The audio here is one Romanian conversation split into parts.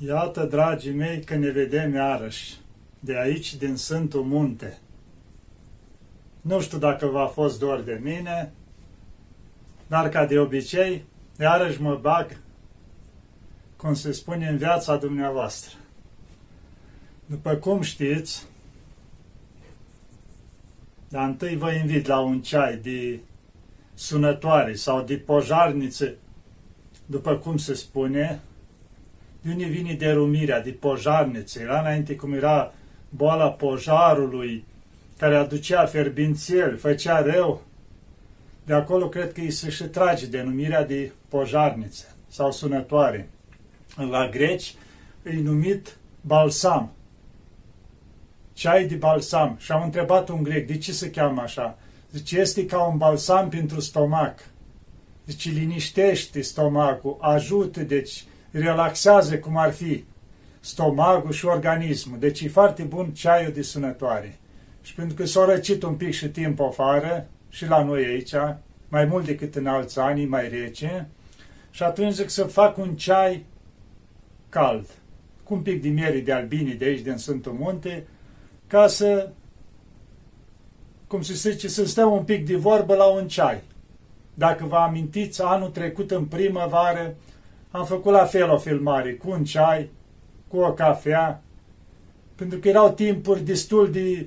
Iată, dragii mei, că ne vedem iarăși, de aici, din Sfântul Munte. Nu știu dacă v-a fost dor de mine, dar ca de obicei, iarăși mă bag, cum se spune, în viața dumneavoastră. După cum știți, dar întâi vă invit la un ceai de sunătoare sau de pojarnițe, după cum se spune, de unde vine derumirea, de pojarnițe. Era înainte cum era boala pojarului, care aducea ferbințel, făcea rău. De acolo cred că îi se și trage denumirea de pojarniță sau sunătoare. La greci îi numit balsam. Ceai de balsam. Și am întrebat un grec, de ce se cheamă așa? Zice, este ca un balsam pentru stomac. Deci liniștește stomacul, ajută, deci relaxează cum ar fi stomacul și organismul. Deci e foarte bun ceaiul de sunătoare. Și pentru că s-a răcit un pic și timp afară, și la noi aici, mai mult decât în alți ani, mai rece, și atunci zic să fac un ceai cald, cu un pic de miere de albini de aici, din Sfântul Munte, ca să, cum se zice, să stăm un pic de vorbă la un ceai. Dacă vă amintiți, anul trecut în primăvară am făcut la fel o filmare, cu un ceai, cu o cafea, pentru că erau timpuri destul de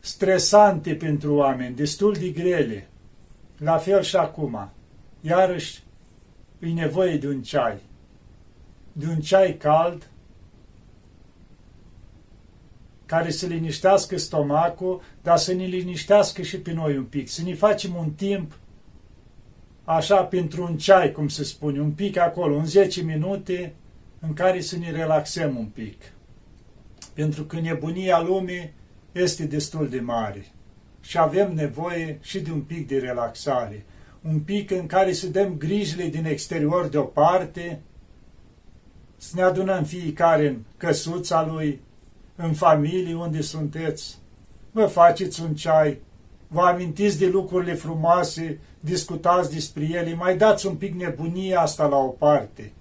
stresante pentru oameni, destul de grele. La fel și acum. Iarăși, e nevoie de un ceai. De un ceai cald, care să liniștească stomacul, dar să ne liniștească și pe noi un pic, să ne facem un timp așa pentru un ceai, cum se spune, un pic acolo, în 10 minute, în care să ne relaxăm un pic. Pentru că nebunia lumii este destul de mare și avem nevoie și de un pic de relaxare. Un pic în care să dăm grijile din exterior deoparte, să ne adunăm fiecare în căsuța lui, în familie unde sunteți, vă faceți un ceai, vă amintiți de lucrurile frumoase, discutați despre ele, mai dați un pic nebunia asta la o parte.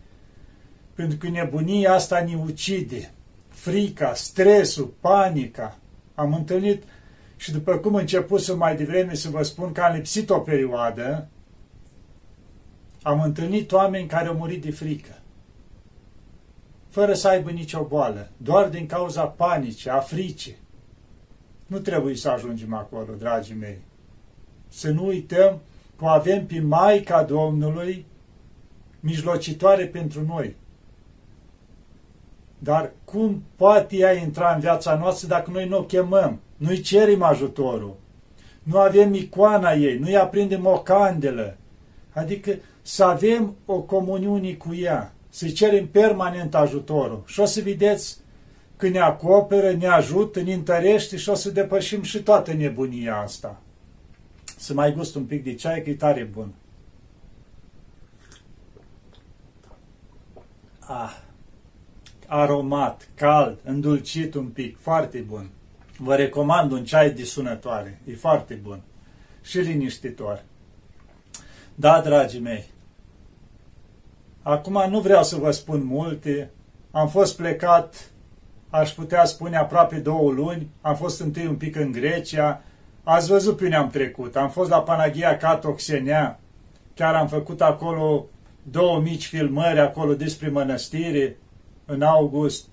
Pentru că nebunia asta ne ucide. Frica, stresul, panica. Am întâlnit și după cum început să mai devreme să vă spun că am lipsit o perioadă, am întâlnit oameni care au murit de frică fără să aibă nicio boală, doar din cauza panicii, a fricii. Nu trebuie să ajungem acolo, dragii mei. Să nu uităm că avem pe Maica Domnului mijlocitoare pentru noi. Dar cum poate ea intra în viața noastră dacă noi nu o chemăm, nu-i cerem ajutorul, nu avem icoana ei, nu-i aprindem o candelă, adică să avem o comuniune cu ea să cerem permanent ajutorul. Și o să vedeți că ne acoperă, ne ajută, ne întărește și o să depășim și toată nebunia asta. Să mai gust un pic de ceai, că e tare bun. Ah, aromat, cald, îndulcit un pic, foarte bun. Vă recomand un ceai de sunătoare, e foarte bun și liniștitor. Da, dragii mei, Acum nu vreau să vă spun multe. Am fost plecat, aș putea spune, aproape două luni. Am fost întâi un pic în Grecia. Ați văzut pe unde am trecut. Am fost la Panagia Catoxenea. Chiar am făcut acolo două mici filmări acolo despre mănăstire în august.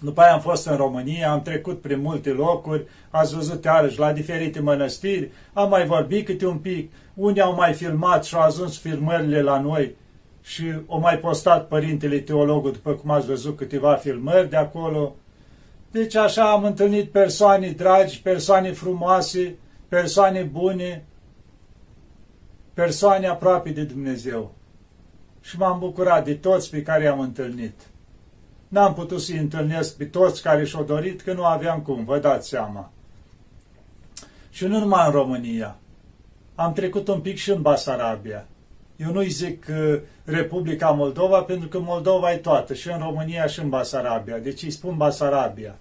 După aia am fost în România, am trecut prin multe locuri, ați văzut iarăși la diferite mănăstiri, am mai vorbit câte un pic, unii au mai filmat și au ajuns filmările la noi și o mai postat Părintele Teologul, după cum ați văzut câteva filmări de acolo. Deci așa am întâlnit persoane dragi, persoane frumoase, persoane bune, persoane aproape de Dumnezeu. Și m-am bucurat de toți pe care i-am întâlnit. N-am putut să-i întâlnesc pe toți care și-au dorit, că nu aveam cum, vă dați seama. Și nu numai în România. Am trecut un pic și în Basarabia. Eu nu-i zic uh, Republica Moldova, pentru că Moldova e toată, și în România și în Basarabia. Deci îi spun Basarabia.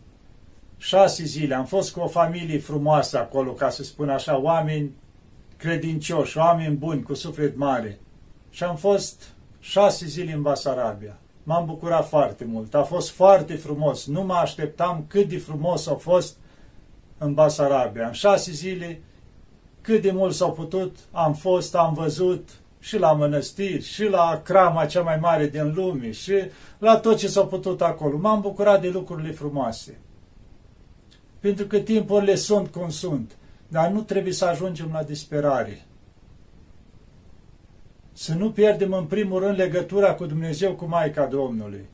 Șase zile. Am fost cu o familie frumoasă acolo, ca să spun așa, oameni credincioși, oameni buni, cu suflet mare. Și am fost șase zile în Basarabia. m-am bucurat foarte mult. A fost foarte frumos. Nu mă așteptam cât de frumos a fost în Basarabia. În șase zile, cât de mult s-au putut, am fost, am văzut și la mănăstiri, și la crama cea mai mare din lume, și la tot ce s-a putut acolo. M-am bucurat de lucrurile frumoase. Pentru că timpurile sunt cum sunt. Dar nu trebuie să ajungem la disperare. Să nu pierdem în primul rând legătura cu Dumnezeu, cu Maica Domnului.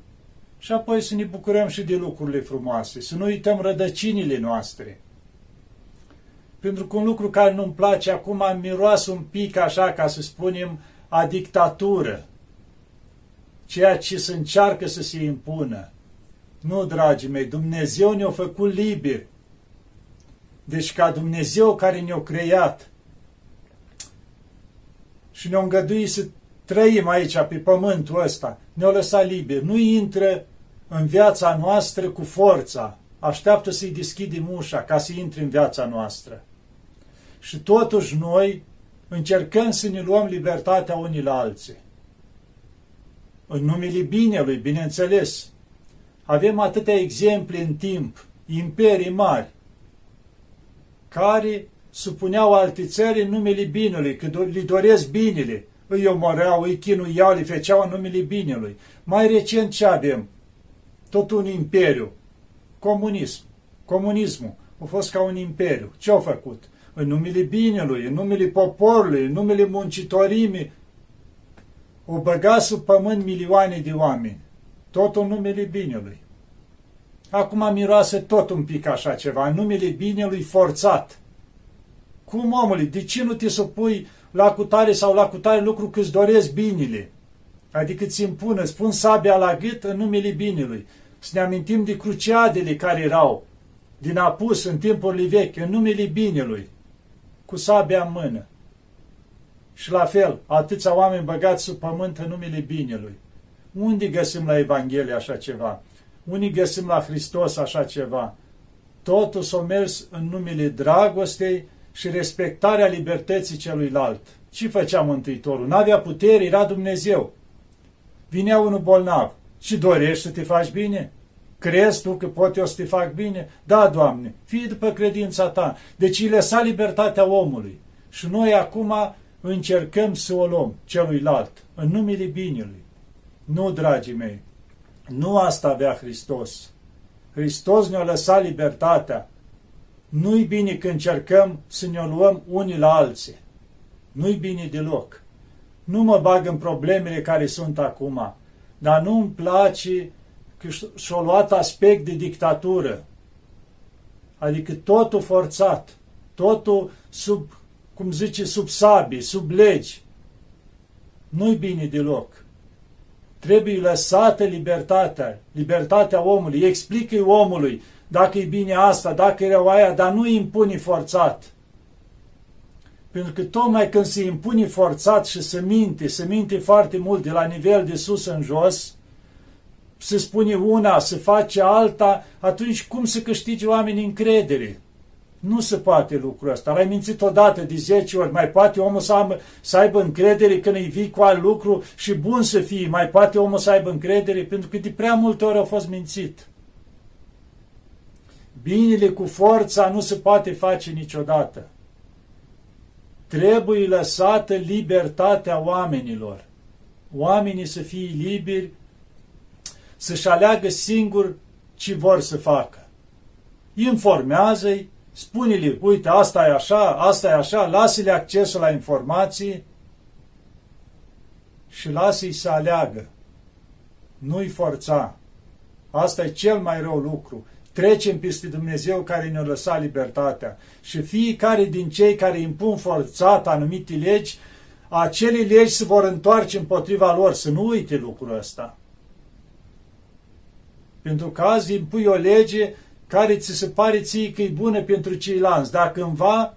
Și apoi să ne bucurăm și de lucrurile frumoase, să nu uităm rădăcinile noastre. Pentru că un lucru care nu-mi place acum miroasă un pic așa, ca să spunem, a dictatură. Ceea ce se încearcă să se impună. Nu, dragii mei, Dumnezeu ne-a făcut liberi. Deci ca Dumnezeu care ne-a creat și ne-a îngăduit să trăim aici, pe pământul ăsta, ne-a lăsat liber. Nu intră în viața noastră cu forța. Așteaptă să-i deschidem ușa ca să intre în viața noastră. Și totuși noi încercăm să ne luăm libertatea unii la alții. În numele binelui, bineînțeles, avem atâtea exemple în timp, imperii mari, care supuneau alte țări în numele binelui, că li doresc binele, îi omoreau, îi chinuiau, li feceau în numele binelui. Mai recent ce avem? Tot un imperiu. Comunism. Comunismul a fost ca un imperiu. Ce au făcut? În numele binelui, în numele poporului, în numele muncitorimii, o băga sub pământ milioane de oameni. Tot în numele binelui. Acum miroase tot un pic așa ceva, în numele binelui forțat. Cum, omule, de ce nu te supui la cutare sau la cutare lucru că îți doresc binele? Adică ți impună, spun sabia la gât în numele binelui. Să ne amintim de cruciadele care erau din apus în timpurile vechi, în numele binelui, cu sabia în mână. Și la fel, atâția oameni băgați sub pământ în numele binelui. Unde găsim la Evanghelie așa ceva? Unii găsim la Hristos așa ceva? Totul s-a mers în numele dragostei și respectarea libertății celuilalt. Ce făcea Mântuitorul? N-avea putere, era Dumnezeu. Vinea unul bolnav. Și dorești să te faci bine? Crezi tu că pot eu să te fac bine? Da, Doamne, fii după credința ta. Deci îi lăsa libertatea omului. Și noi acum încercăm să o luăm celuilalt, în numele binelui. Nu, dragii mei, nu asta avea Hristos. Hristos ne-a lăsat libertatea. Nu-i bine că încercăm să ne luăm unii la alții. Nu-i bine deloc. Nu mă bag în problemele care sunt acum, dar nu-mi place că și-a luat aspect de dictatură. Adică totul forțat, totul sub, cum zice, sub sabii, sub legi. Nu-i bine deloc. Trebuie lăsată libertatea, libertatea omului. Explică-i omului dacă e bine asta, dacă e rău aia, dar nu impune forțat. Pentru că tocmai când se impune forțat și se minte, se minte foarte mult de la nivel de sus în jos, se spune una, se face alta, atunci cum să câștige oamenii încredere? Nu se poate lucrul ăsta. L-ai mințit odată de 10 ori. Mai poate omul să, am, să aibă încredere când îi vii cu alt lucru și bun să fie. Mai poate omul să aibă încredere pentru că de prea multe ori a fost mințit. Binele cu forța nu se poate face niciodată. Trebuie lăsată libertatea oamenilor. Oamenii să fie liberi, să-și aleagă singur ce vor să facă. Informează-i, spune-le, uite, asta e așa, asta e așa, lasă-le accesul la informații și lasă-i să aleagă. Nu-i forța. Asta e cel mai rău lucru trecem peste Dumnezeu care ne-a lăsat libertatea. Și fiecare din cei care impun forțat anumite legi, acele legi se vor întoarce împotriva lor. Să nu uite lucrul ăsta. Pentru că azi impui o lege care ți se pare ție că e bună pentru ceilalți. Dacă cândva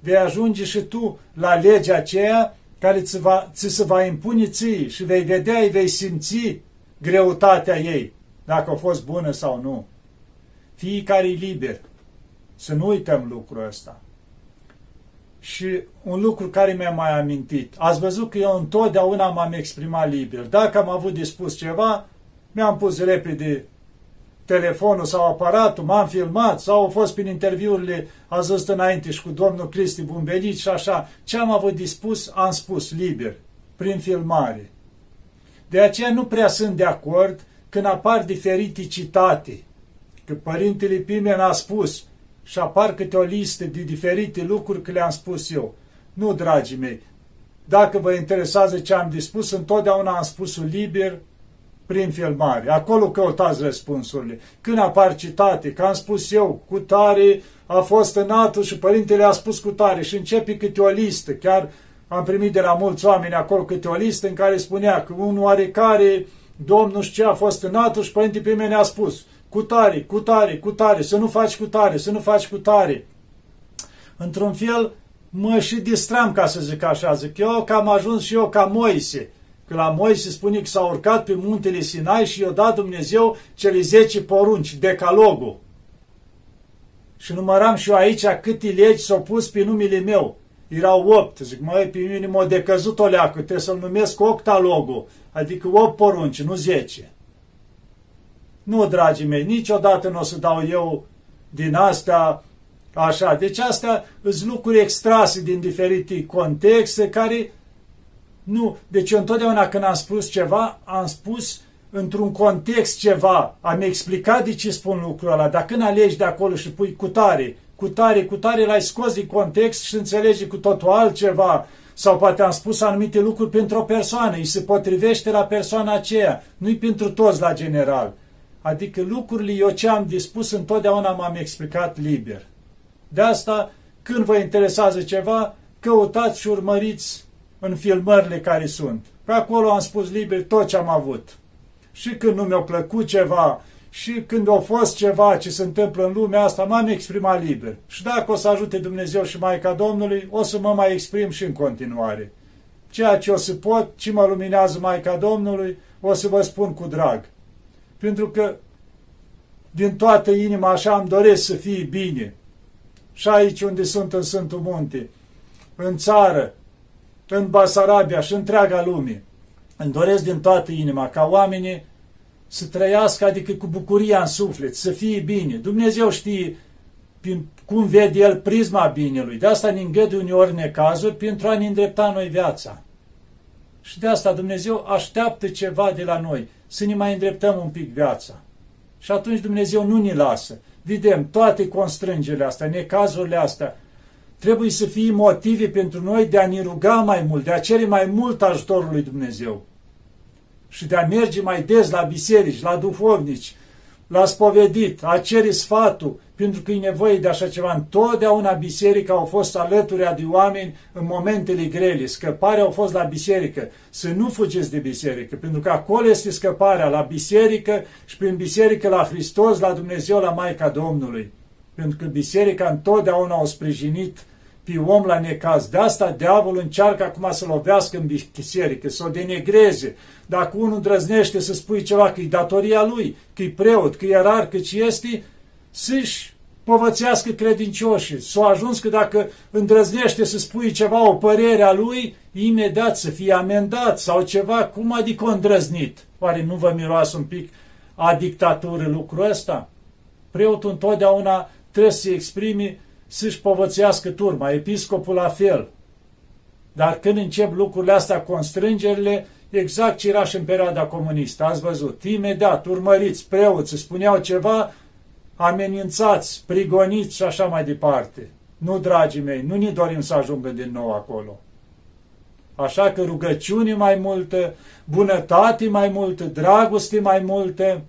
vei ajunge și tu la legea aceea care ți, va, ți se va impune ție și vei vedea, îi vei simți greutatea ei, dacă a fost bună sau nu. Fiecare e liber. Să nu uităm lucrul ăsta. Și un lucru care mi-a mai amintit. Ați văzut că eu întotdeauna m-am exprimat liber. Dacă am avut de spus ceva, mi-am pus repede telefonul sau aparatul, m-am filmat sau au fost prin interviurile, a zis înainte și cu domnul Cristi Bumbelici și așa. Ce am avut dispus, am spus liber, prin filmare. De aceea nu prea sunt de acord când apar diferite citate. Că Părintele Pimen a spus și apar câte o listă de diferite lucruri că le-am spus eu. Nu, dragii mei, dacă vă interesează ce am dispus, întotdeauna am spus liber, prin filmare. Acolo căutați răspunsurile. Când apar citate, că am spus eu, cu tare a fost înaltul și părintele a spus cu tare și începe câte o listă. Chiar am primit de la mulți oameni acolo câte o listă în care spunea că unul oarecare domn nu știu ce a fost înaltul și părintele pe mine a spus cu tare, cu tare, cu tare, să nu faci cu tare, să nu faci cu tare. Într-un fel, mă și distram, ca să zic așa, zic eu că am ajuns și eu ca Moise Că la Moise spune că s-a urcat pe muntele Sinai și i-a dat Dumnezeu cele 10 porunci, decalogul. Și număram și eu aici câte legi s-au pus pe numele meu. Erau opt. Zic, măi, pe mine m-a decăzut o leacă, trebuie să-l numesc octalogul, adică opt porunci, nu zece. Nu, dragii mei, niciodată nu o să dau eu din astea așa. Deci astea sunt lucruri extrase din diferite contexte care nu, deci eu întotdeauna când am spus ceva, am spus într-un context ceva, am explicat de ce spun lucrul ăla, dar când alegi de acolo și pui cu tare, cu tare, cu tare, l-ai scos din context și înțelegi cu totul altceva, sau poate am spus anumite lucruri pentru o persoană, îi se potrivește la persoana aceea, nu-i pentru toți la general. Adică lucrurile eu ce am dispus întotdeauna m-am explicat liber. De asta, când vă interesează ceva, căutați și urmăriți în filmările care sunt. Pe acolo am spus liber tot ce am avut. Și când nu mi-a plăcut ceva, și când a fost ceva ce se întâmplă în lumea asta, m-am exprimat liber. Și dacă o să ajute Dumnezeu și Maica Domnului, o să mă mai exprim și în continuare. Ceea ce o să pot, ce mă luminează Maica Domnului, o să vă spun cu drag. Pentru că din toată inima așa îmi doresc să fie bine. Și aici unde sunt în Sfântul Munte, în țară, în Basarabia și întreaga lume. Îmi doresc din toată inima ca oamenii să trăiască, adică cu bucuria în suflet, să fie bine. Dumnezeu știe prin cum vede El prisma binelui. De asta ne îngăduie uneori necazuri pentru a ne îndrepta noi viața. Și de asta Dumnezeu așteaptă ceva de la noi, să ne mai îndreptăm un pic viața. Și atunci Dumnezeu nu ne lasă. Vedem toate constrângerile astea, necazurile astea, trebuie să fie motive pentru noi de a ne ruga mai mult, de a cere mai mult ajutorul lui Dumnezeu și de a merge mai des la biserici, la duhovnici, la spovedit, a cere sfatul, pentru că e nevoie de așa ceva. Întotdeauna biserica au fost alături de oameni în momentele grele. Scăparea au fost la biserică. Să nu fugiți de biserică, pentru că acolo este scăparea, la biserică și prin biserică la Hristos, la Dumnezeu, la Maica Domnului. Pentru că biserica întotdeauna au sprijinit pe om la necaz. De asta diavolul încearcă acum să lovească în biserică, să o denegreze. Dacă unul îndrăznește să spui ceva că e datoria lui, că e preot, că e rar, că ce este, să-și povățească credincioșii. S-a ajuns că dacă îndrăznește să spui ceva, o părere a lui, imediat să fie amendat sau ceva, cum adică îndrăznit? Oare nu vă miroasă un pic a dictatură lucrul ăsta? Preotul întotdeauna trebuie să exprime să-și povățească turma, episcopul la fel. Dar când încep lucrurile astea, constrângerile, exact ce era și în perioada comunistă, ați văzut, imediat, urmăriți, preoți, spuneau ceva, amenințați, prigoniți și așa mai departe. Nu, dragii mei, nu ne dorim să ajungă din nou acolo. Așa că rugăciune mai multă, bunătate mai multă, dragoste mai multă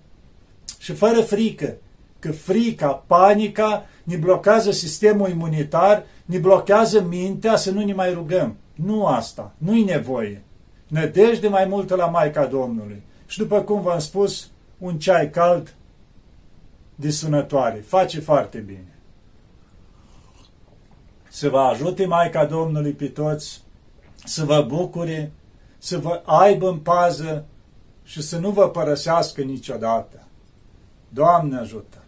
și fără frică, că frica, panica ne blochează sistemul imunitar, ne blochează mintea să nu ne mai rugăm. Nu asta, nu-i nevoie. Nădejde mai multă la Maica Domnului. Și după cum v-am spus, un ceai cald disunătoare. Face foarte bine. Să vă ajute Maica Domnului pe toți, să vă bucure, să vă aibă în pază și să nu vă părăsească niciodată. Doamne ajută!